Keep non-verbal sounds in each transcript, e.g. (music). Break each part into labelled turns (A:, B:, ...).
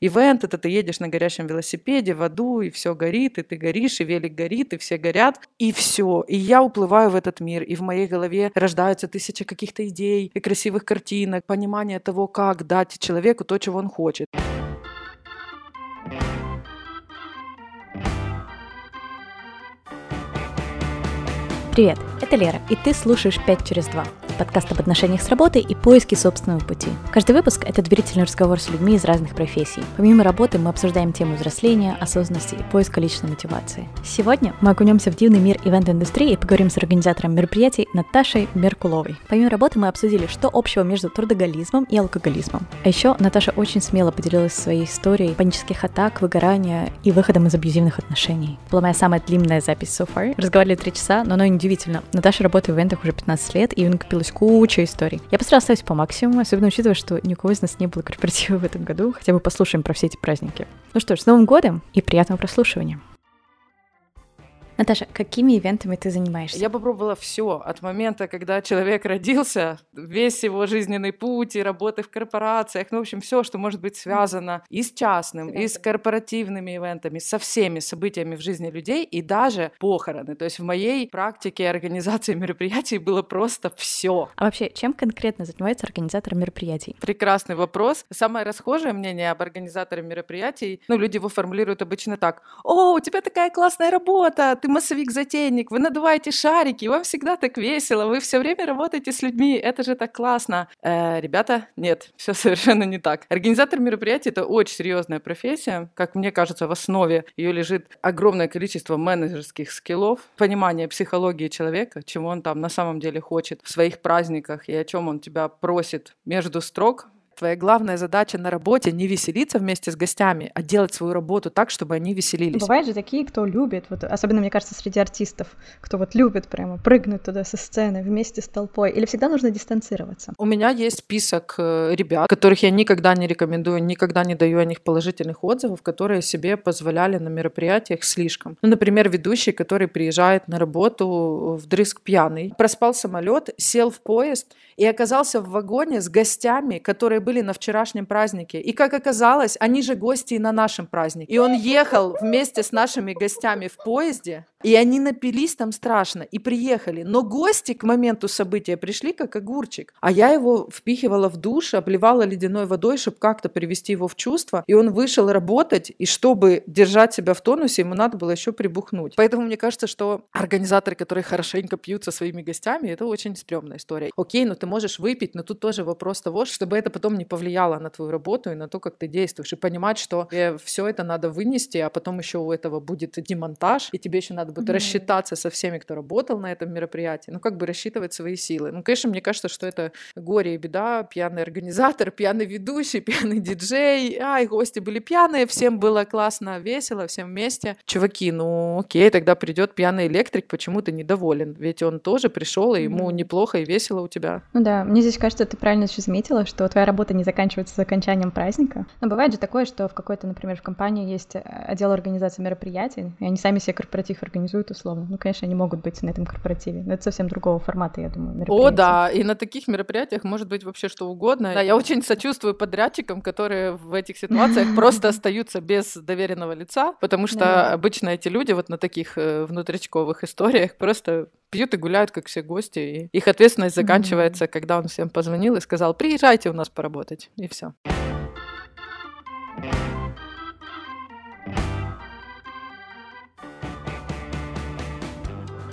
A: ивент, это ты едешь на горящем велосипеде в аду, и все горит, и ты горишь, и велик горит, и все горят, и все. И я уплываю в этот мир, и в моей голове рождаются тысячи каких-то идей и красивых картинок, понимание того, как дать человеку то, чего он хочет.
B: Привет, это Лера, и ты слушаешь «5 через 2» подкаст об отношениях с работой и поиске собственного пути. Каждый выпуск — это доверительный разговор с людьми из разных профессий. Помимо работы мы обсуждаем тему взросления, осознанности и поиска личной мотивации. Сегодня мы окунемся в дивный мир ивент-индустрии и поговорим с организатором мероприятий Наташей Меркуловой. Помимо работы мы обсудили, что общего между трудоголизмом и алкоголизмом. А еще Наташа очень смело поделилась своей историей панических атак, выгорания и выходом из абьюзивных отношений. Была моя самая длинная запись so far. Разговаривали три часа, но оно удивительно. Наташа работает в ивентах уже 15 лет, и накопилось есть куча историй. Я постаралась оставить по максимуму, особенно учитывая, что ни у кого из нас не было корпоратива в этом году. Хотя бы послушаем про все эти праздники. Ну что ж, с Новым годом и приятного прослушивания. Наташа, какими ивентами ты занимаешься?
A: Я попробовала все от момента, когда человек родился, весь его жизненный путь и работы в корпорациях, ну, в общем, все, что может быть связано и с частным, и с корпоративными ивентами, со всеми событиями в жизни людей, и даже похороны. То есть в моей практике организации мероприятий было просто все.
B: А вообще, чем конкретно занимается организатор мероприятий?
A: Прекрасный вопрос. Самое расхожее мнение об организаторе мероприятий, ну, люди его формулируют обычно так. «О, у тебя такая классная работа, ты массовик-затейник, вы надуваете шарики, вам всегда так весело, вы все время работаете с людьми, это же так классно. Э, ребята, нет, (laughs) все совершенно не так. Организатор мероприятий — это очень серьезная профессия. Как мне кажется, в основе ее лежит огромное количество менеджерских скиллов, понимание психологии человека, чего он там на самом деле хочет в своих праздниках и о чем он тебя просит между строк, Твоя главная задача на работе не веселиться вместе с гостями, а делать свою работу так, чтобы они веселились.
B: Бывают же такие, кто любит, вот, особенно, мне кажется, среди артистов, кто вот любит прямо прыгнуть туда со сцены вместе с толпой. Или всегда нужно дистанцироваться?
A: У меня есть список э, ребят, которых я никогда не рекомендую, никогда не даю о них положительных отзывов, которые себе позволяли на мероприятиях слишком. Ну, например, ведущий, который приезжает на работу вдрызг пьяный, проспал самолет, сел в поезд и оказался в вагоне с гостями, которые были на вчерашнем празднике. И как оказалось, они же гости и на нашем празднике. И он ехал вместе с нашими гостями в поезде, и они напились там страшно и приехали. Но гости к моменту события пришли как огурчик. А я его впихивала в душ, обливала ледяной водой, чтобы как-то привести его в чувство. И он вышел работать, и чтобы держать себя в тонусе, ему надо было еще прибухнуть. Поэтому мне кажется, что организаторы, которые хорошенько пьют со своими гостями, это очень стрёмная история. Окей, ну ты можешь выпить, но тут тоже вопрос того, чтобы это потом не повлияло на твою работу и на то, как ты действуешь. И понимать, что все это надо вынести, а потом еще у этого будет демонтаж, и тебе еще надо будет mm-hmm. рассчитаться со всеми, кто работал на этом мероприятии. Ну, как бы рассчитывать свои силы. Ну, конечно, мне кажется, что это горе и беда. Пьяный организатор, (laughs) пьяный ведущий, пьяный диджей. Ай, гости были пьяные, всем было классно, весело, всем вместе. Чуваки, ну окей, тогда придет пьяный электрик, почему ты недоволен? Ведь он тоже пришел, и ему mm-hmm. неплохо и весело у тебя.
B: Ну да, мне здесь кажется, ты правильно еще заметила, что твоя работа не заканчивается с окончанием праздника. Но бывает же такое, что в какой-то, например, в компании есть э, отдел организации мероприятий, и они сами себе корпоратив организуют условно. Ну, конечно, они могут быть на этом корпоративе, но это совсем другого формата, я думаю,
A: О, да, и на таких мероприятиях может быть вообще что угодно. Да, я очень сочувствую подрядчикам, которые в этих ситуациях (laughs) просто остаются без доверенного лица, потому что обычно эти люди вот на таких э, внутричковых историях просто пьют и гуляют, как все гости. И их ответственность заканчивается, когда он всем позвонил и сказал, приезжайте у нас поработать. И все.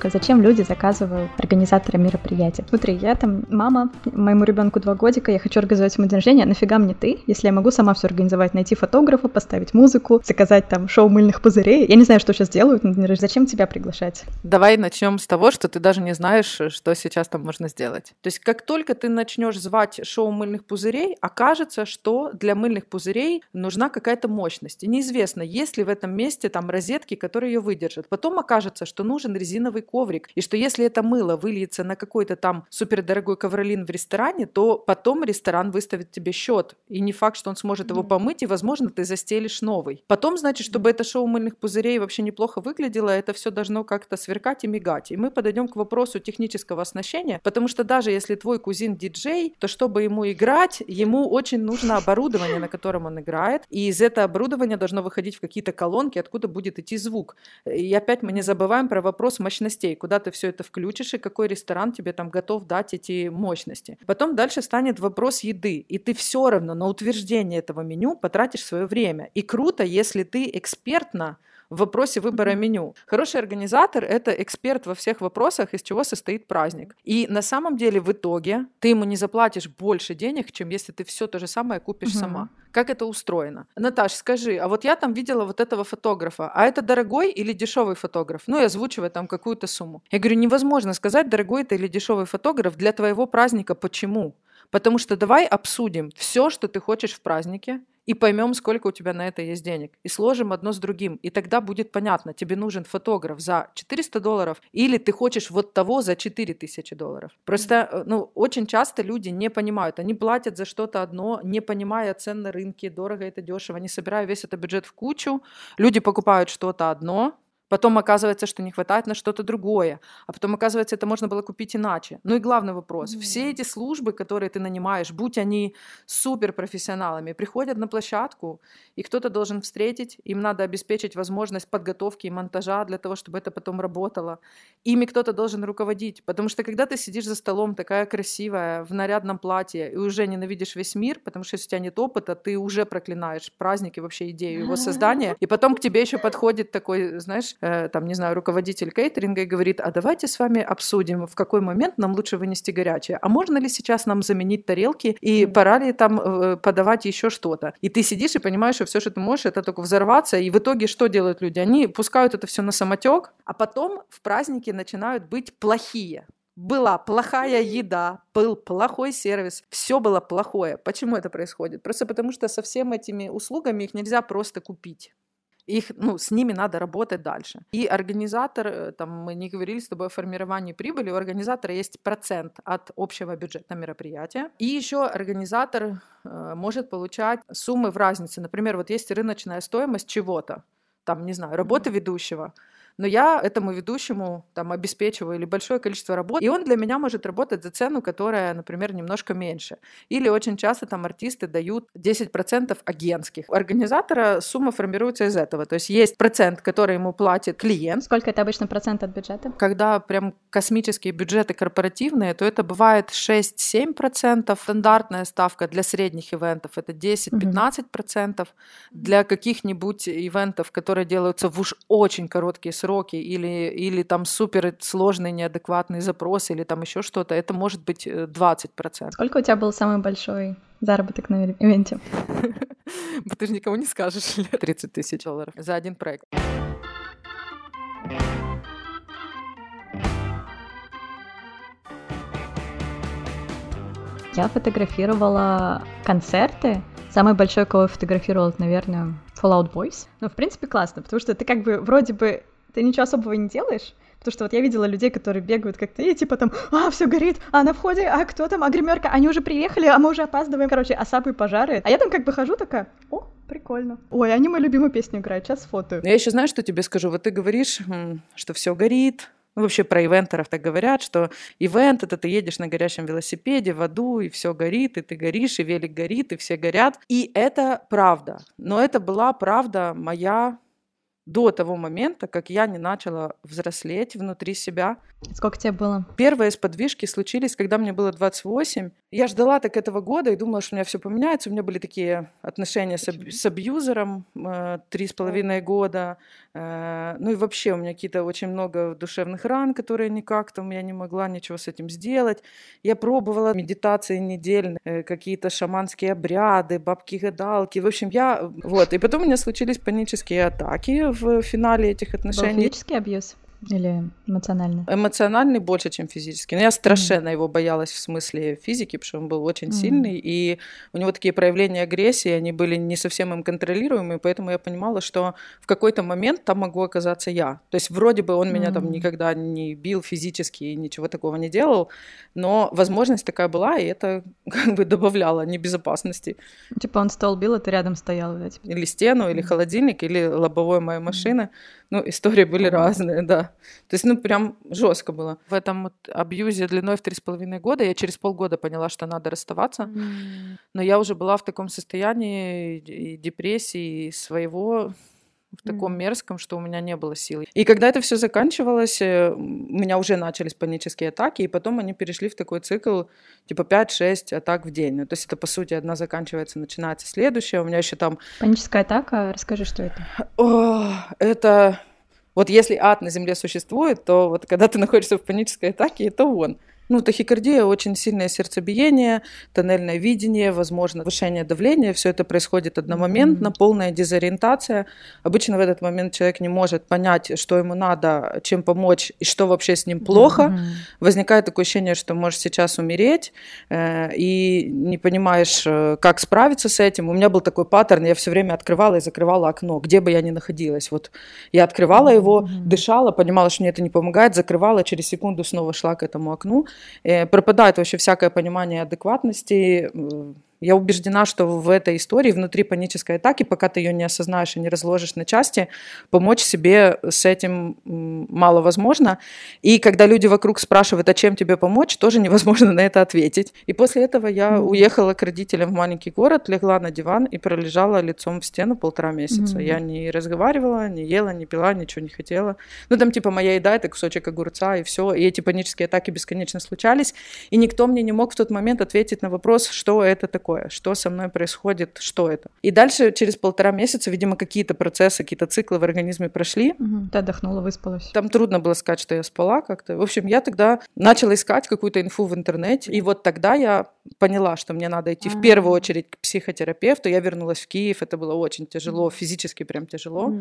B: Девушка, зачем люди заказывают организатора мероприятия. Смотри, я там мама, моему ребенку два годика, я хочу организовать ему день рождения, нафига мне ты, если я могу сама все организовать, найти фотографа, поставить музыку, заказать там шоу мыльных пузырей. Я не знаю, что сейчас делают на день рождения. Зачем тебя приглашать?
A: Давай начнем с того, что ты даже не знаешь, что сейчас там можно сделать. То есть как только ты начнешь звать шоу мыльных пузырей, окажется, что для мыльных пузырей нужна какая-то мощность. И неизвестно, есть ли в этом месте там розетки, которые ее выдержат. Потом окажется, что нужен резиновый коврик, и что если это мыло выльется на какой-то там супердорогой ковролин в ресторане, то потом ресторан выставит тебе счет, и не факт, что он сможет его помыть, и, возможно, ты застелишь новый. Потом, значит, чтобы это шоу мыльных пузырей вообще неплохо выглядело, это все должно как-то сверкать и мигать. И мы подойдем к вопросу технического оснащения, потому что даже если твой кузин диджей, то чтобы ему играть, ему очень нужно оборудование, на котором он играет, и из этого оборудования должно выходить в какие-то колонки, откуда будет идти звук. И опять мы не забываем про вопрос мощностей, куда ты все это включишь и какой ресторан тебе там готов дать эти мощности. Потом дальше станет вопрос еды, и ты все равно на утверждение этого меню потратишь свое время. И круто, если ты экспертно в вопросе выбора меню. Хороший организатор — это эксперт во всех вопросах, из чего состоит праздник. И на самом деле в итоге ты ему не заплатишь больше денег, чем если ты все то же самое купишь угу. сама. Как это устроено? Наташ, скажи, а вот я там видела вот этого фотографа, а это дорогой или дешевый фотограф? Ну, и озвучивая там какую-то сумму. Я говорю, невозможно сказать, дорогой это или дешевый фотограф для твоего праздника. Почему? Потому что давай обсудим все, что ты хочешь в празднике, и поймем, сколько у тебя на это есть денег. И сложим одно с другим. И тогда будет понятно, тебе нужен фотограф за 400 долларов или ты хочешь вот того за 4000 долларов. Просто, э, ну, очень часто люди не понимают. Они платят за что-то одно, не понимая цен на рынке, дорого это дешево, не собирая весь этот бюджет в кучу. Люди покупают что-то одно, Потом оказывается, что не хватает на что-то другое. А потом оказывается, это можно было купить иначе. Ну и главный вопрос. Mm-hmm. Все эти службы, которые ты нанимаешь, будь они суперпрофессионалами, приходят на площадку, и кто-то должен встретить, им надо обеспечить возможность подготовки и монтажа для того, чтобы это потом работало. Ими кто-то должен руководить. Потому что когда ты сидишь за столом, такая красивая, в нарядном платье, и уже ненавидишь весь мир, потому что если у тебя нет опыта, ты уже проклинаешь праздник и вообще идею его (laughs) создания. И потом к тебе еще подходит такой, знаешь, там, не знаю, руководитель кейтеринга и говорит, а давайте с вами обсудим, в какой момент нам лучше вынести горячее. А можно ли сейчас нам заменить тарелки и пора ли там э, подавать еще что-то? И ты сидишь и понимаешь, что все, что ты можешь, это только взорваться. И в итоге что делают люди? Они пускают это все на самотек, а потом в празднике начинают быть плохие была плохая еда, был плохой сервис, все было плохое. Почему это происходит? Просто потому что со всеми этими услугами их нельзя просто купить их, ну, с ними надо работать дальше. И организатор, э, там, мы не говорили с тобой о формировании прибыли, у организатора есть процент от общего бюджета мероприятия. И еще организатор э, может получать суммы в разнице. Например, вот есть рыночная стоимость чего-то, там, не знаю, работы ведущего – но я этому ведущему там обеспечиваю или большое количество работ, и он для меня может работать за цену, которая, например, немножко меньше. Или очень часто там артисты дают 10% агентских. У организатора сумма формируется из этого. То есть есть процент, который ему платит клиент.
B: Сколько это обычно процент от бюджета?
A: Когда прям космические бюджеты корпоративные, то это бывает 6-7%. Стандартная ставка для средних ивентов это 10-15%. Угу. Для каких-нибудь ивентов, которые делаются в уж очень короткие сроки, сроки или, или там супер сложный неадекватный запрос или там еще что-то, это может быть 20%. Э,
B: Сколько у тебя был самый большой заработок на ивенте? (laughs)
A: Ты же никому не скажешь. 30 тысяч долларов за один проект.
B: Я фотографировала концерты. Самый большой, кого я фотографировала, наверное, Fallout Boys. Ну, в принципе, классно, потому что ты как бы вроде бы ты ничего особого не делаешь, потому что вот я видела людей, которые бегают как-то, и типа там, а, все горит, а на входе, а кто там, а гримерка, они уже приехали, а мы уже опаздываем, короче, а сапы пожары. А я там как бы хожу такая, о, прикольно. Ой, они мою любимую песню играют, сейчас фото.
A: Я еще знаю, что тебе скажу. Вот ты говоришь, что все горит, ну, вообще про ивентеров так говорят, что ивент это ты едешь на горящем велосипеде в аду, и все горит, и ты горишь, и велик горит, и все горят. И это правда. Но это была правда моя до того момента, как я не начала взрослеть внутри себя.
B: Сколько тебе было?
A: Первые сподвижки случились, когда мне было 28. Я ждала так этого года и думала, что у меня все поменяется. У меня были такие отношения с, с абьюзером э, три с половиной года. Э, ну и вообще у меня какие-то очень много душевных ран, которые никак там я не могла ничего с этим сделать. Я пробовала медитации недельные, э, какие-то шаманские обряды, бабки-гадалки. В общем, я... Вот. И потом у меня случились панические атаки в финале этих отношений.
B: Был физический абьюз? Или эмоциональный?
A: Эмоциональный больше, чем физический. Но я страшенно mm. его боялась в смысле физики, потому что он был очень mm. сильный, и у него такие проявления агрессии, они были не совсем им контролируемые, поэтому я понимала, что в какой-то момент там могу оказаться я. То есть вроде бы он mm. меня там никогда не бил физически и ничего такого не делал, но возможность такая была, и это (laughs) как бы добавляло небезопасности.
B: Типа он стол бил, а ты рядом стоял, да? Типа.
A: Или стену, или холодильник, или лобовой моей машины. Mm. Ну, истории были разные, да. То есть, ну, прям жестко было. В этом вот абьюзе длиной в три с половиной года я через полгода поняла, что надо расставаться. Mm. Но я уже была в таком состоянии и депрессии, и своего в таком mm. мерзком, что у меня не было сил. И когда это все заканчивалось, э, у меня уже начались панические атаки, и потом они перешли в такой цикл, типа 5-6 атак в день. Ну, то есть это, по сути, одна заканчивается, начинается следующая. У меня еще там...
B: Паническая атака? Расскажи, что это.
A: О, это... Вот если ад на Земле существует, то вот когда ты находишься в панической атаке, это он. Ну, тахикардия, очень сильное сердцебиение, тоннельное видение, возможно, повышение давления. Все это происходит одномоментно, mm-hmm. полная дезориентация. Обычно в этот момент человек не может понять, что ему надо, чем помочь и что вообще с ним плохо. Mm-hmm. Возникает такое ощущение, что можешь сейчас умереть э, и не понимаешь, э, как справиться с этим. У меня был такой паттерн, я все время открывала и закрывала окно, где бы я ни находилась. Вот я открывала mm-hmm. его, дышала, понимала, что мне это не помогает, закрывала, через секунду снова шла к этому окну. Э, пропадает вообще всякое понимание адекватности, я убеждена, что в этой истории, внутри панической атаки, пока ты ее не осознаешь и не разложишь на части, помочь себе с этим мало возможно. И когда люди вокруг спрашивают, а чем тебе помочь, тоже невозможно на это ответить. И после этого я mm-hmm. уехала к родителям в маленький город, легла на диван и пролежала лицом в стену полтора месяца. Mm-hmm. Я не разговаривала, не ела, не пила, ничего не хотела. Ну, там типа моя еда — это кусочек огурца и все. И эти панические атаки бесконечно случались. И никто мне не мог в тот момент ответить на вопрос, что это такое такое, что со мной происходит, что это. И дальше через полтора месяца, видимо, какие-то процессы, какие-то циклы в организме прошли.
B: Угу. Ты отдохнула, выспалась.
A: Там трудно было сказать, что я спала как-то. В общем, я тогда начала искать какую-то инфу в интернете, и вот тогда я поняла, что мне надо идти А-а-а. в первую очередь к психотерапевту. Я вернулась в Киев, это было очень тяжело, физически прям тяжело.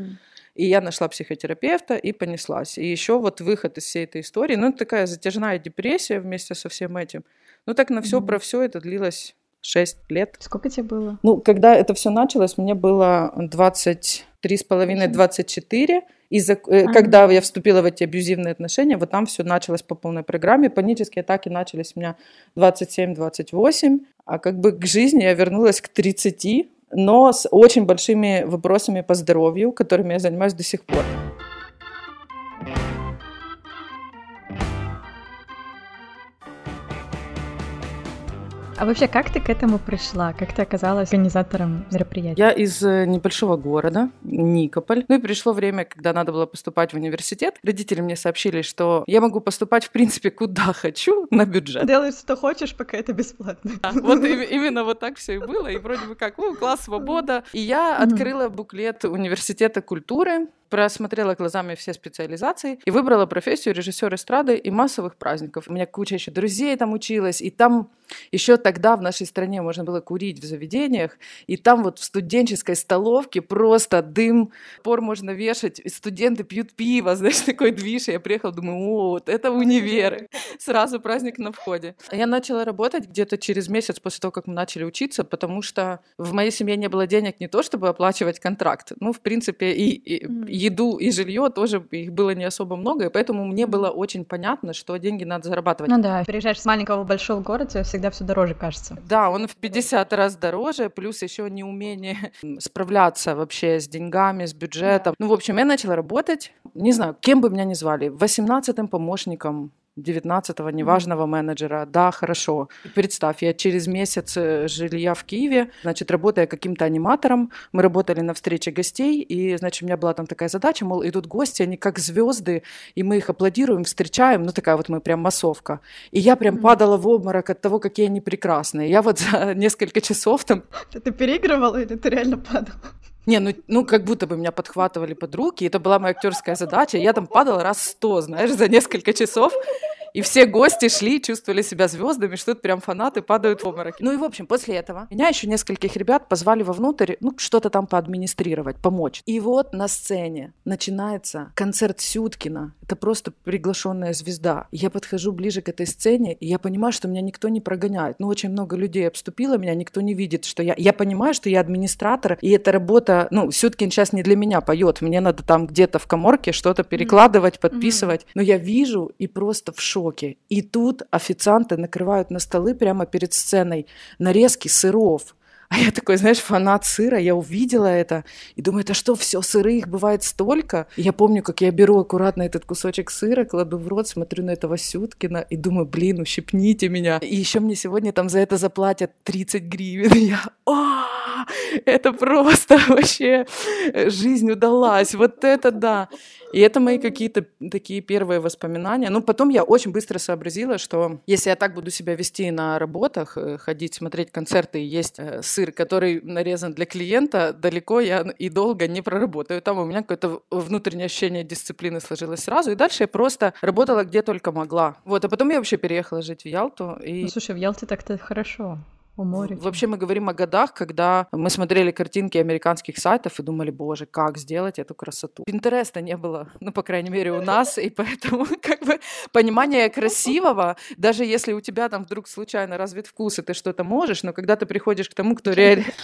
A: И я нашла психотерапевта и понеслась. И еще вот выход из всей этой истории, ну, такая затяжная депрессия вместе со всем этим. Ну, так на все про все это длилось 6 лет.
B: Сколько тебе было?
A: Ну, когда это все началось, мне было 23 с половиной, 24. И за, э, когда я вступила в эти абьюзивные отношения, вот там все началось по полной программе. Панические атаки начались у меня 27-28, а как бы к жизни я вернулась к 30, но с очень большими вопросами по здоровью, которыми я занимаюсь до сих пор.
B: А вообще, как ты к этому пришла? Как ты оказалась организатором мероприятия?
A: Я из э, небольшого города, Никополь. Ну и пришло время, когда надо было поступать в университет. Родители мне сообщили, что я могу поступать, в принципе, куда хочу на бюджет.
B: Делай, что хочешь, пока это бесплатно.
A: Да, вот именно вот так все и было. И вроде бы как, о, класс, свобода. И я открыла буклет университета культуры, просмотрела глазами все специализации и выбрала профессию режиссер эстрады и массовых праздников. У меня куча еще друзей там училась, и там еще тогда в нашей стране можно было курить в заведениях, и там вот в студенческой столовке просто дым, пор можно вешать, и студенты пьют пиво, (laughs) знаешь, такой движ. Я приехала, думаю, о, вот это универы. Сразу праздник на входе. Я начала работать где-то через месяц после того, как мы начали учиться, потому что в моей семье не было денег не то, чтобы оплачивать контракт, ну, в принципе, и, и, еду и жилье тоже их было не особо много, и поэтому мне было очень понятно, что деньги надо зарабатывать.
B: Ну да, приезжаешь с маленького в большого города, всегда все дороже кажется.
A: Да, он в 50 раз дороже, плюс еще неумение (laughs) справляться вообще с деньгами, с бюджетом. Да. Ну, в общем, я начала работать, не знаю, кем бы меня ни звали, 18-м помощником 19-го неважного менеджера. Да, хорошо. Представь, я через месяц э, жилья в Киеве, значит, работая каким-то аниматором, мы работали на встрече гостей, и, значит, у меня была там такая задача, мол, идут гости, они как звезды, и мы их аплодируем, встречаем, ну, такая вот мы прям массовка. И я прям падала в обморок от того, какие они прекрасные. Я вот (laughs) за несколько часов там...
B: Ты переигрывала или ты реально падала?
A: Не, ну, ну как будто бы меня подхватывали под руки, это была моя актерская задача. Я там падала раз сто, знаешь, за несколько часов. И все гости шли, чувствовали себя звездами, что тут прям фанаты падают в обмороки. Ну и, в общем, после этого меня еще нескольких ребят позвали вовнутрь, ну, что-то там поадминистрировать, помочь. И вот на сцене начинается концерт Сюткина это просто приглашенная звезда. Я подхожу ближе к этой сцене, и я понимаю, что меня никто не прогоняет. Ну, очень много людей обступило меня, никто не видит, что я... Я понимаю, что я администратор, и эта работа... Ну, Сюткин сейчас не для меня поет, мне надо там где-то в коморке что-то перекладывать, подписывать. Mm-hmm. Но я вижу и просто в шоке. И тут официанты накрывают на столы прямо перед сценой нарезки сыров. А я такой, знаешь, фанат сыра, я увидела это и думаю, это что, все, сыры их бывает столько? И я помню, как я беру аккуратно этот кусочек сыра, кладу в рот, смотрю на этого Сюткина и думаю, блин, ущипните меня. И еще мне сегодня там за это заплатят 30 гривен. И я, о, (laughs) это просто (laughs) вообще жизнь удалась, вот это да. И это мои какие-то такие первые воспоминания. Ну, потом я очень быстро сообразила, что если я так буду себя вести на работах, э, ходить, смотреть концерты есть э, сыр, который нарезан для клиента, далеко я и долго не проработаю. Там у меня какое-то внутреннее ощущение дисциплины сложилось сразу. И дальше я просто работала где только могла. Вот, а потом я вообще переехала жить в Ялту. И...
B: Ну, слушай, в Ялте так-то хорошо у моря.
A: Вообще мы говорим о годах, когда мы смотрели картинки американских сайтов и думали, боже, как сделать эту красоту. Пинтереста не было, ну, по крайней мере, у нас, и поэтому (laughs) как бы понимание красивого, даже если у тебя там вдруг случайно развит вкус, и ты что-то можешь, но когда ты приходишь к тому, кто реально... (laughs)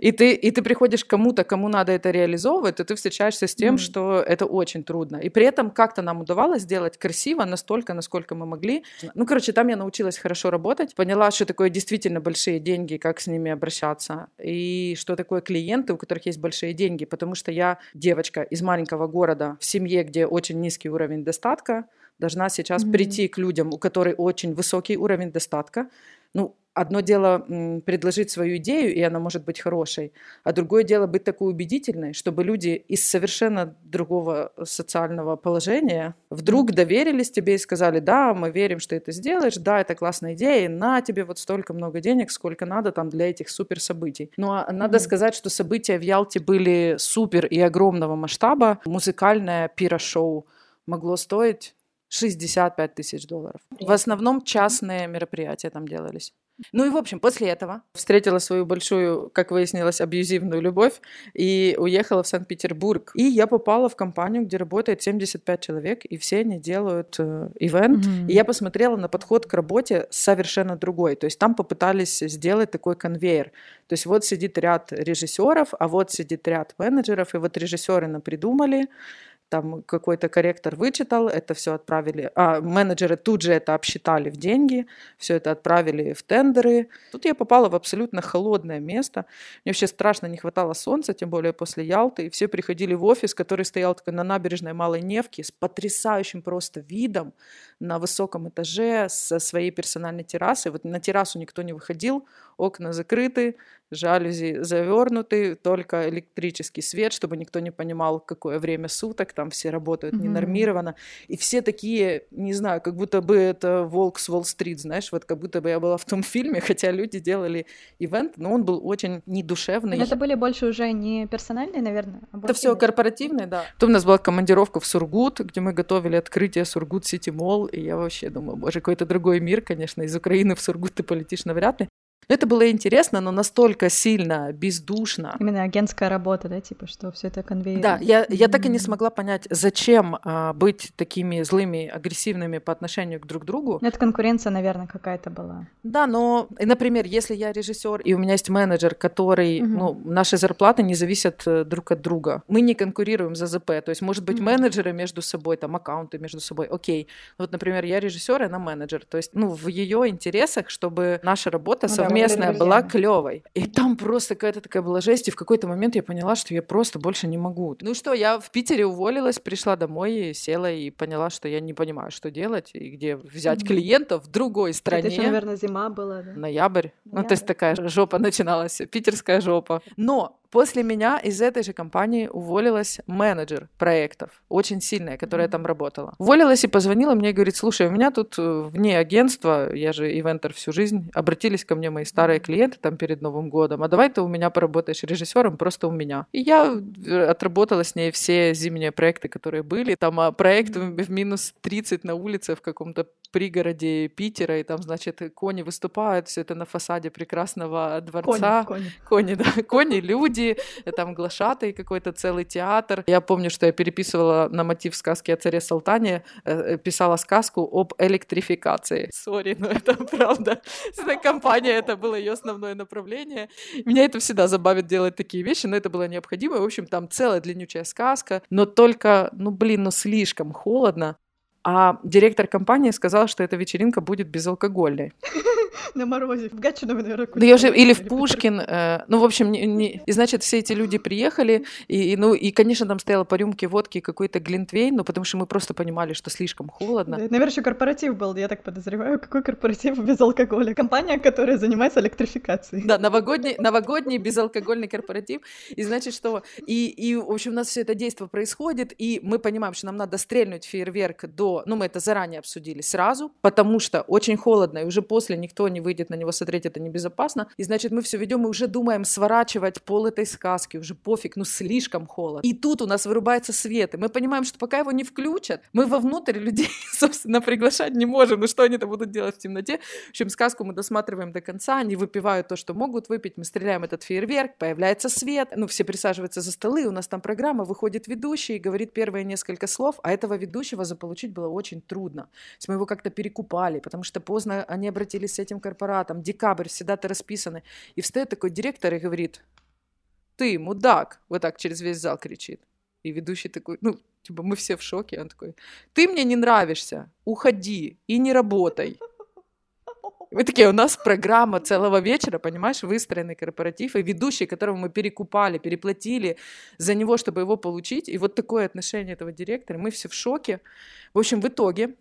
A: И ты, и ты приходишь к кому-то, кому надо это реализовывать, то ты встречаешься с тем, что это очень трудно. И при этом как-то нам удавалось сделать красиво настолько, насколько мы могли. Ну, короче, там я научилась хорошо работать, поняла, что такое действительно большие деньги, как с ними обращаться, и что такое клиенты, у которых есть большие деньги, потому что я девочка из маленького города в семье, где очень низкий уровень достатка, должна сейчас mm-hmm. прийти к людям, у которых очень высокий уровень достатка. Ну, одно дело предложить свою идею, и она может быть хорошей, а другое дело быть такой убедительной, чтобы люди из совершенно другого социального положения вдруг доверились тебе и сказали, да, мы верим, что ты сделаешь, да, это классная идея, на тебе вот столько много денег, сколько надо там для этих супер событий. Но ну, а надо mm-hmm. сказать, что события в Ялте были супер и огромного масштаба. Музыкальное пиро-шоу могло стоить 65 тысяч долларов. В основном частные мероприятия там делались. Ну и, в общем, после этого встретила свою большую, как выяснилось, абьюзивную любовь и уехала в Санкт-Петербург. И я попала в компанию, где работает 75 человек, и все они делают э, ивент. Mm-hmm. И я посмотрела на подход к работе совершенно другой. То есть там попытались сделать такой конвейер. То есть вот сидит ряд режиссеров, а вот сидит ряд менеджеров, и вот режиссеры напридумали, там какой-то корректор вычитал, это все отправили, а менеджеры тут же это обсчитали в деньги, все это отправили в тендеры. Тут я попала в абсолютно холодное место. Мне вообще страшно не хватало солнца, тем более после Ялты, и все приходили в офис, который стоял такой на набережной Малой Невки с потрясающим просто видом на высоком этаже со своей персональной террасой. Вот на террасу никто не выходил, окна закрыты, жалюзи завернуты, только электрический свет, чтобы никто не понимал, какое время суток, там все работают mm-hmm. ненормированно. И все такие, не знаю, как будто бы это «Волк с Уолл-стрит», знаешь, вот как будто бы я была в том (laughs) фильме, хотя люди делали event, но он был очень недушевный.
B: это были больше уже не персональные, наверное?
A: А это все корпоративные, да. Потом у нас была командировка в Сургут, где мы готовили открытие Сургут City Mall, и я вообще думаю, боже, какой-то другой мир, конечно, из Украины в Сургут ты полетишь навряд ли. Это было интересно, но настолько сильно, бездушно.
B: Именно агентская работа, да, типа, что все это конвейер.
A: Да, я, я так и не смогла понять, зачем а, быть такими злыми, агрессивными по отношению к друг другу.
B: Это конкуренция, наверное, какая-то была.
A: Да, но, например, если я режиссер и у меня есть менеджер, который, угу. ну, наши зарплаты не зависят э, друг от друга, мы не конкурируем за ЗП, то есть, может быть, угу. менеджеры между собой, там, аккаунты между собой, окей. Вот, например, я режиссер, она менеджер, то есть, ну, в ее интересах, чтобы наша работа ну, совместно местная была клевой. И там просто какая-то такая была жесть, и в какой-то момент я поняла, что я просто больше не могу. Ну что, я в Питере уволилась, пришла домой, села и поняла, что я не понимаю, что делать и где взять клиентов в другой стране. Это
B: еще, наверное, зима была, да?
A: Ноябрь. Ноябрь. Ну, то есть такая жопа начиналась, питерская жопа. Но После меня из этой же компании уволилась менеджер проектов, очень сильная, которая там работала. Уволилась и позвонила мне и говорит, слушай, у меня тут э, вне агентства, я же ивентер всю жизнь, обратились ко мне мои старые клиенты там перед Новым годом, а давай ты у меня поработаешь режиссером просто у меня. И я э, отработала с ней все зимние проекты, которые были. Там а проект в минус 30 на улице в каком-то пригороде Питера, и там, значит, кони выступают, все это на фасаде прекрасного дворца.
B: Кони, кони.
A: Кони, да, (laughs) кони, люди, там глашатый какой-то целый театр. Я помню, что я переписывала на мотив сказки о царе Салтане, э, писала сказку об электрификации. Сори, но это (laughs) правда. Эта компания, это было ее основное направление. Меня это всегда забавит делать такие вещи, но это было необходимо. В общем, там целая длиннючая сказка, но только, ну блин, ну слишком холодно. А директор компании сказал, что эта вечеринка будет безалкогольной. (laughs)
B: На морозе, в Гатчино, наверное,
A: да я уже, или в Пушкин. Э, ну, в общем, не, не, и, значит, все эти люди приехали, и, и, ну, и, конечно, там стояла по рюмке водки какой-то глинтвейн, ну, потому что мы просто понимали, что слишком холодно. Да,
B: наверное, еще корпоратив был, я так подозреваю. Какой корпоратив без алкоголя? Компания, которая занимается электрификацией.
A: Да, новогодний, новогодний безалкогольный корпоратив. И, значит, что... И, и, в общем, у нас все это действие происходит, и мы понимаем, что нам надо стрельнуть фейерверк до... Ну, мы это заранее обсудили сразу, потому что очень холодно, и уже после никто не выйдет на него смотреть, это небезопасно. И значит, мы все ведем и уже думаем сворачивать пол этой сказки, уже пофиг, ну слишком холодно. И тут у нас вырубается свет, и мы понимаем, что пока его не включат, мы вовнутрь людей, (laughs) собственно, приглашать не можем. Ну что они-то будут делать в темноте? В общем, сказку мы досматриваем до конца, они выпивают то, что могут выпить, мы стреляем этот фейерверк, появляется свет, ну все присаживаются за столы, у нас там программа, выходит ведущий, говорит первые несколько слов, а этого ведущего заполучить было очень трудно. То есть мы его как-то перекупали, потому что поздно они обратились с этим корпоратом, декабрь, все даты расписаны. И встает такой директор и говорит, ты, мудак, вот так через весь зал кричит. И ведущий такой, ну, типа, мы все в шоке. Он такой, ты мне не нравишься, уходи и не работай. Мы такие, у нас программа целого вечера, понимаешь, выстроенный корпоратив, и ведущий, которого мы перекупали, переплатили за него, чтобы его получить, и вот такое отношение этого директора, мы все в шоке. В общем, в итоге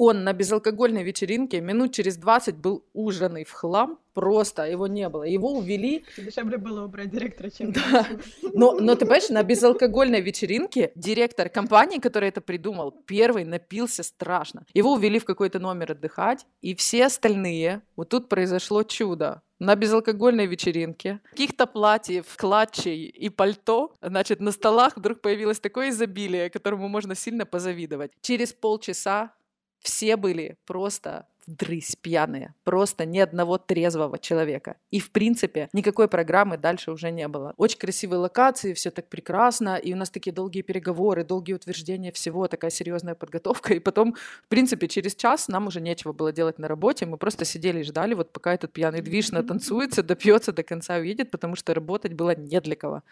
A: он на безалкогольной вечеринке минут через 20 был ужаный в хлам, просто его не было. Его увели.
B: Дешевле было убрать директора, чем...
A: Да. Но, но ты понимаешь, на безалкогольной вечеринке директор компании, который это придумал, первый напился страшно. Его увели в какой-то номер отдыхать, и все остальные, вот тут произошло чудо на безалкогольной вечеринке, каких-то платьев, клатчей и пальто, значит, на столах вдруг появилось такое изобилие, которому можно сильно позавидовать. Через полчаса все были просто дрысь пьяные, просто ни одного трезвого человека. И, в принципе, никакой программы дальше уже не было. Очень красивые локации, все так прекрасно, и у нас такие долгие переговоры, долгие утверждения всего, такая серьезная подготовка, и потом, в принципе, через час нам уже нечего было делать на работе, мы просто сидели и ждали, вот пока этот пьяный движ натанцуется, допьется, до конца уедет, потому что работать было не для кого.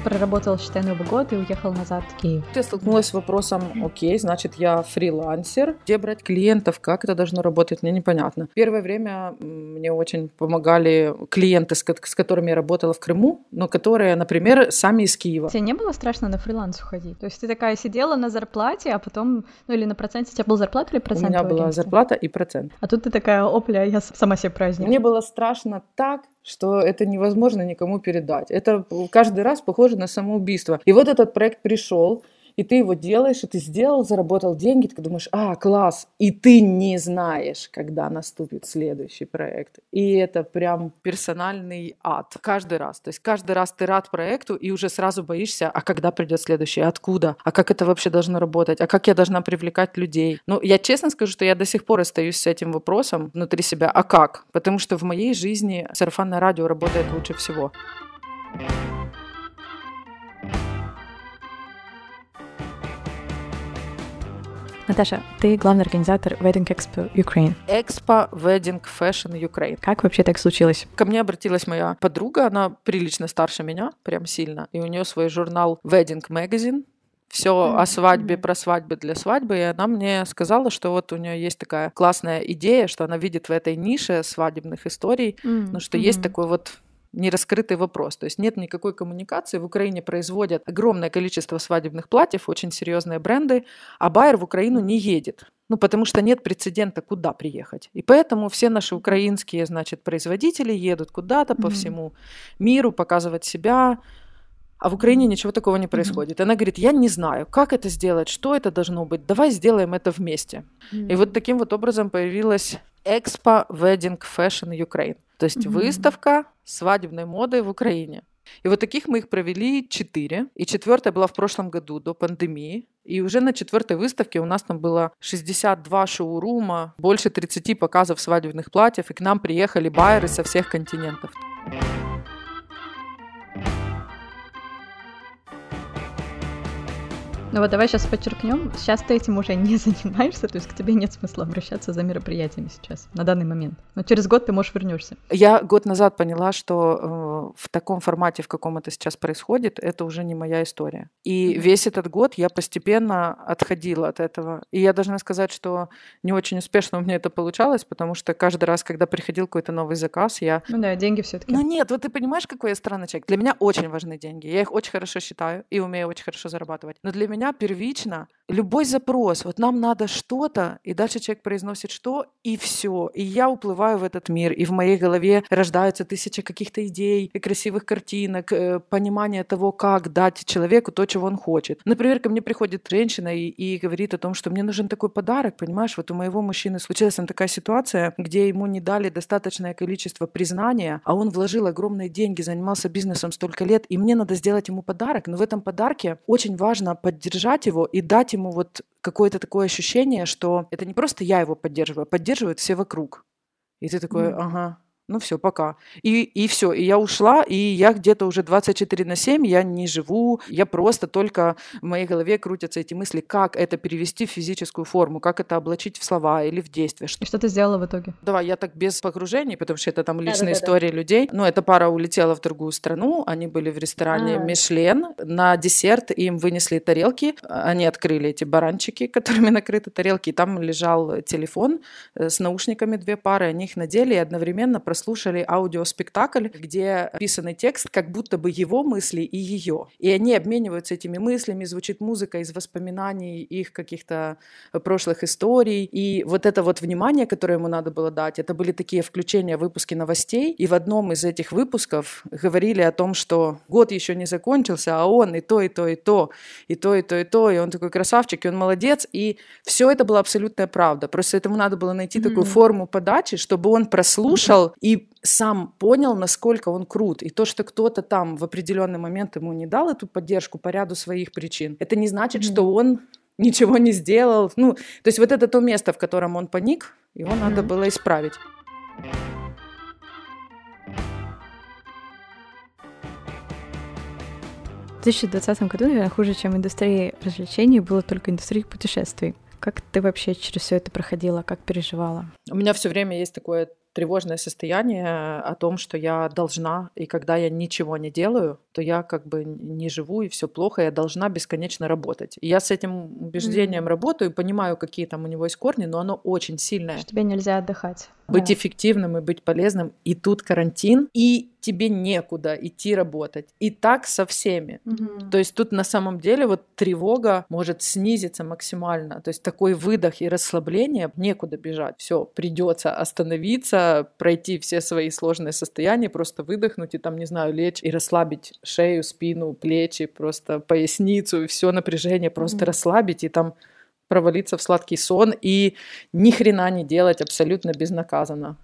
B: Проработал, считай, Новый год и уехал назад в Киев.
A: Я столкнулась с вопросом, окей, значит, я фрилансер, где брать клиентов, как это должно работать, мне непонятно. Первое время мне очень помогали клиенты, с, которыми я работала в Крыму, но которые, например, сами из Киева.
B: Тебе не было страшно на фриланс уходить? То есть ты такая сидела на зарплате, а потом, ну или на проценте, у тебя был зарплата или процент?
A: У меня была зарплата и процент.
B: А тут ты такая, опля, я сама себе праздник.
A: Мне было страшно так, что это невозможно никому передать. Это каждый раз похоже на самоубийство. И вот этот проект пришел, и ты его делаешь, и ты сделал, заработал деньги, ты думаешь, а, класс, и ты не знаешь, когда наступит следующий проект. И это прям персональный ад каждый раз. То есть каждый раз ты рад проекту и уже сразу боишься, а когда придет следующий, откуда, а как это вообще должно работать, а как я должна привлекать людей. Ну, я честно скажу, что я до сих пор остаюсь с этим вопросом внутри себя, а как? Потому что в моей жизни сарафанное радио работает лучше всего. thank
B: Наташа, ты главный организатор Wedding Expo Ukraine.
A: Expo Wedding Fashion Ukraine.
B: Как вообще так случилось?
A: Ко мне обратилась моя подруга, она прилично старше меня, прям сильно, и у нее свой журнал Wedding Magazine, все mm-hmm. о свадьбе, про свадьбы для свадьбы, и она мне сказала, что вот у нее есть такая классная идея, что она видит в этой нише свадебных историй, mm-hmm. ну что mm-hmm. есть такой вот нераскрытый вопрос. То есть нет никакой коммуникации. В Украине производят огромное количество свадебных платьев, очень серьезные бренды, а Байер в Украину не едет. Ну, потому что нет прецедента, куда приехать. И поэтому все наши украинские, значит, производители едут куда-то mm-hmm. по всему миру показывать себя, а в Украине ничего такого не происходит. Mm-hmm. Она говорит, я не знаю, как это сделать, что это должно быть, давай сделаем это вместе. Mm-hmm. И вот таким вот образом появилась Expo Wedding Fashion Ukraine. То есть mm-hmm. выставка свадебной моды в Украине. И вот таких мы их провели четыре. И четвертая была в прошлом году, до пандемии. И уже на четвертой выставке у нас там было 62 шоурума, больше 30 показов свадебных платьев, и к нам приехали байеры со всех континентов.
B: Ну вот давай сейчас подчеркнем, сейчас ты этим уже (laughs) не занимаешься, то есть к тебе нет смысла обращаться за мероприятиями сейчас, на данный момент. Но через год ты, можешь вернешься.
A: Я год назад поняла, что э, в таком формате, в каком это сейчас происходит, это уже не моя история. И mm-hmm. весь этот год я постепенно отходила от этого. И я должна сказать, что не очень успешно у меня это получалось, потому что каждый раз, когда приходил какой-то новый заказ, я...
B: Ну да, деньги все таки
A: Ну нет, вот ты понимаешь, какой я странный человек. Для меня очень важны деньги. Я их очень хорошо считаю и умею очень хорошо зарабатывать. Но для меня меня первично любой запрос. Вот нам надо что-то, и дальше человек произносит что, и все. И я уплываю в этот мир, и в моей голове рождаются тысячи каких-то идей и красивых картинок, э, понимание того, как дать человеку то, чего он хочет. Например, ко мне приходит женщина и, и говорит о том, что мне нужен такой подарок, понимаешь, вот у моего мужчины случилась там такая ситуация, где ему не дали достаточное количество признания, а он вложил огромные деньги, занимался бизнесом столько лет, и мне надо сделать ему подарок, но в этом подарке очень важно поддержать поддержать его и дать ему вот какое-то такое ощущение, что это не просто я его поддерживаю, а поддерживают все вокруг. И ты такой, mm. ага, ну все, пока. И, и все, и я ушла, и я где-то уже 24 на 7, я не живу, я просто только в моей голове крутятся эти мысли, как это перевести в физическую форму, как это облачить в слова или в действия.
B: И что ты сделала в итоге?
A: Давай, я так без погружений, потому что это там личные да, да, истории да. людей. Ну, эта пара улетела в другую страну, они были в ресторане А-а-а. Мишлен, на десерт им вынесли тарелки, они открыли эти баранчики, (laughs) которыми накрыты тарелки, и там лежал телефон э, с наушниками две пары, они их надели и одновременно прос слушали аудиоспектакль, где описанный текст, как будто бы его мысли и ее. И они обмениваются этими мыслями, звучит музыка из воспоминаний их каких-то прошлых историй. И вот это вот внимание, которое ему надо было дать, это были такие включения выпуски новостей. И в одном из этих выпусков говорили о том, что год еще не закончился, а он и то, и то, и то, и то, и то, и то, и он такой красавчик, и он молодец. И все это была абсолютная правда. Просто этому надо было найти mm-hmm. такую форму подачи, чтобы он прослушал и и сам понял, насколько он крут. И то, что кто-то там в определенный момент ему не дал эту поддержку по ряду своих причин, это не значит, mm-hmm. что он ничего не сделал. Ну, то есть вот это то место, в котором он паник, его mm-hmm. надо было исправить.
B: В 2020 году, наверное, хуже, чем индустрия развлечений, было только индустрия путешествий. Как ты вообще через все это проходила, как переживала?
A: У меня все время есть такое тревожное состояние о том, что я должна, и когда я ничего не делаю, то я как бы не живу, и все плохо, я должна бесконечно работать. И я с этим убеждением mm-hmm. работаю, понимаю, какие там у него есть корни, но оно очень сильное.
B: Что тебе нельзя отдыхать.
A: Быть да. эффективным и быть полезным. И тут карантин, и тебе некуда идти работать. И так со всеми. Угу. То есть тут на самом деле вот тревога может снизиться максимально. То есть такой выдох и расслабление, некуда бежать. Все, придется остановиться, пройти все свои сложные состояния, просто выдохнуть и там, не знаю, лечь и расслабить шею, спину, плечи, просто поясницу, и все напряжение просто угу. расслабить и там провалиться в сладкий сон и ни хрена не делать абсолютно безнаказанно.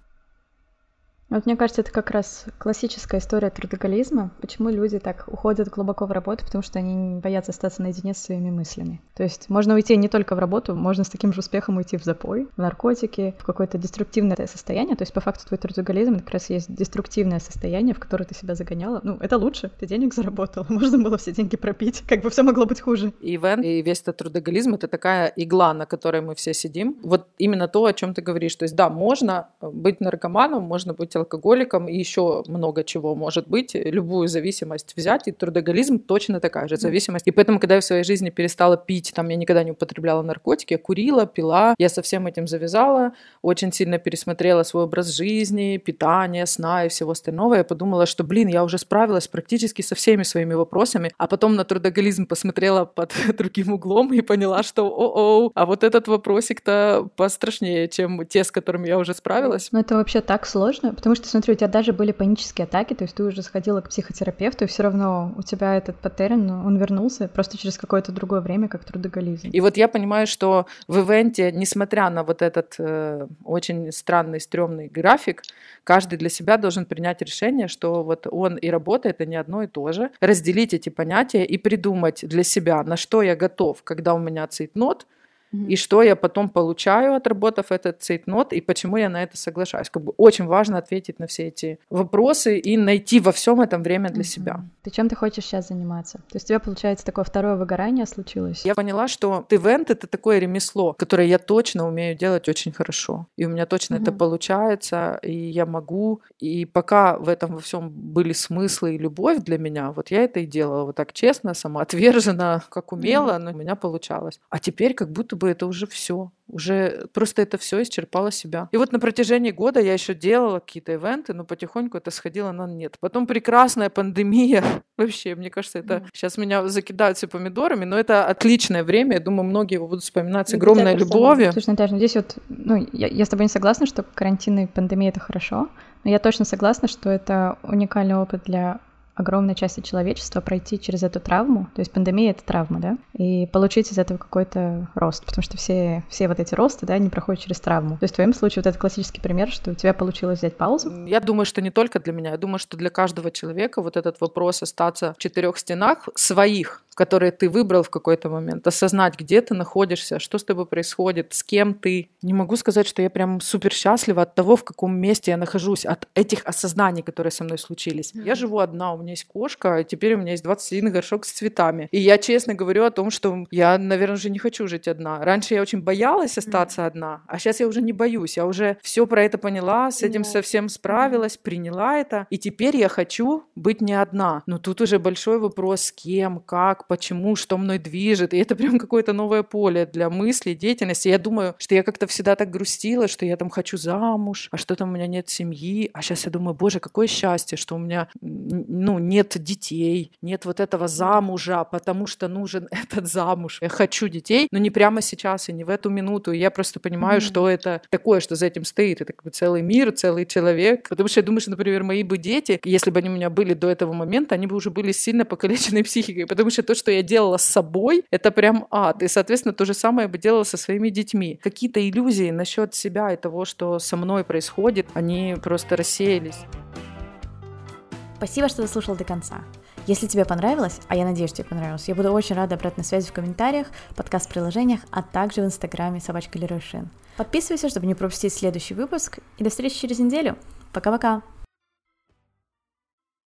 B: Вот мне кажется, это как раз классическая история трудоголизма. Почему люди так уходят глубоко в работу, потому что они боятся остаться наедине с своими мыслями. То есть можно уйти не только в работу, можно с таким же успехом уйти в запой, в наркотики, в какое-то деструктивное состояние. То есть по факту твой трудоголизм как раз есть деструктивное состояние, в которое ты себя загоняла. Ну, это лучше, ты денег заработал, (laughs) можно было все деньги пропить, как бы все могло быть хуже.
A: Ивен и весь этот трудоголизм — это такая игла, на которой мы все сидим. Вот именно то, о чем ты говоришь. То есть да, можно быть наркоманом, можно быть алкоголиком, и еще много чего может быть. Любую зависимость взять, и трудоголизм точно такая же зависимость. И поэтому, когда я в своей жизни перестала пить, там я никогда не употребляла наркотики, я курила, пила, я со всем этим завязала, очень сильно пересмотрела свой образ жизни, питание, сна и всего остального. Я подумала, что, блин, я уже справилась практически со всеми своими вопросами, а потом на трудоголизм посмотрела под (laughs) другим углом и поняла, что о-о, а вот этот вопросик-то пострашнее, чем те, с которыми я уже справилась.
B: Ну это вообще так сложно, потому что, смотри, у тебя даже были панические атаки, то есть ты уже сходила к психотерапевту, и все равно у тебя этот паттерн, он вернулся просто через какое-то другое время, как трудоголизм.
A: И вот я понимаю, что в ивенте, несмотря на вот этот э, очень странный, стрёмный график, каждый для себя должен принять решение, что вот он и работа — это не одно и то же. Разделить эти понятия и придумать для себя, на что я готов, когда у меня цейтнот, и что я потом получаю, отработав этот цейтнот, и почему я на это соглашаюсь. Как бы очень важно ответить на все эти вопросы и найти во всем этом время для себя.
B: Ты чем ты хочешь сейчас заниматься? То есть у тебя, получается, такое второе выгорание случилось?
A: Я поняла, что ивент — это такое ремесло, которое я точно умею делать очень хорошо. И у меня точно это получается, и я могу. И пока в этом во всем были смыслы и любовь для меня, вот я это и делала вот так честно, самоотверженно, как умела, но у меня получалось. А теперь как будто бы бы это уже все. Уже просто это все исчерпало себя. И вот на протяжении года я еще делала какие-то ивенты, но потихоньку это сходило на нет. Потом прекрасная пандемия. (laughs) Вообще, мне кажется, это сейчас меня закидают все помидорами, но это отличное время. Я думаю, многие его будут вспоминать с ну, огромной любовью.
B: Слушай, Наташа, ну здесь вот, ну, я, я с тобой не согласна, что карантин и пандемия — это хорошо, но я точно согласна, что это уникальный опыт для огромной части человечества пройти через эту травму, то есть пандемия — это травма, да, и получить из этого какой-то рост, потому что все, все вот эти росты, да, они проходят через травму. То есть в твоем случае вот это классический пример, что у тебя получилось взять паузу.
A: Я думаю, что не только для меня, я думаю, что для каждого человека вот этот вопрос остаться в четырех стенах своих, которые ты выбрал в какой-то момент, осознать, где ты находишься, что с тобой происходит, с кем ты. Не могу сказать, что я прям супер счастлива от того, в каком месте я нахожусь, от этих осознаний, которые со мной случились. Mm-hmm. Я живу одна, у меня есть кошка, и теперь у меня есть 21 горшок с цветами. И я честно говорю о том, что я, наверное, уже не хочу жить одна. Раньше я очень боялась остаться mm-hmm. одна, а сейчас я уже не боюсь. Я уже все про это поняла, с этим mm-hmm. совсем справилась, приняла это. И теперь я хочу быть не одна. Но тут уже большой вопрос, с кем, как, почему, что мной движет. И это прям какое-то новое поле для мысли, деятельности. Я думаю, что я как-то всегда так грустила, что я там хочу замуж, а что там у меня нет семьи. А сейчас я думаю, боже, какое счастье, что у меня ну, нет детей, нет вот этого замужа, потому что нужен (laughs) этот замуж. Я хочу детей, но не прямо сейчас и не в эту минуту. И я просто понимаю, mm-hmm. что это такое, что за этим стоит. Это как бы целый мир, целый человек. Потому что я думаю, что, например, мои бы дети, если бы они у меня были до этого момента, они бы уже были сильно покалечены (laughs) психикой. Потому что то, что я делала с собой, это прям ад. И, соответственно, то же самое я бы делала со своими детьми. Какие-то иллюзии насчет себя и того, что со мной происходит, они просто рассеялись.
B: Спасибо, что дослушал до конца. Если тебе понравилось, а я надеюсь, тебе понравилось, я буду очень рада обратной связи в комментариях, подкаст-приложениях, а также в инстаграме собачка Лерой Шин. Подписывайся, чтобы не пропустить следующий выпуск, и до встречи через неделю. Пока-пока!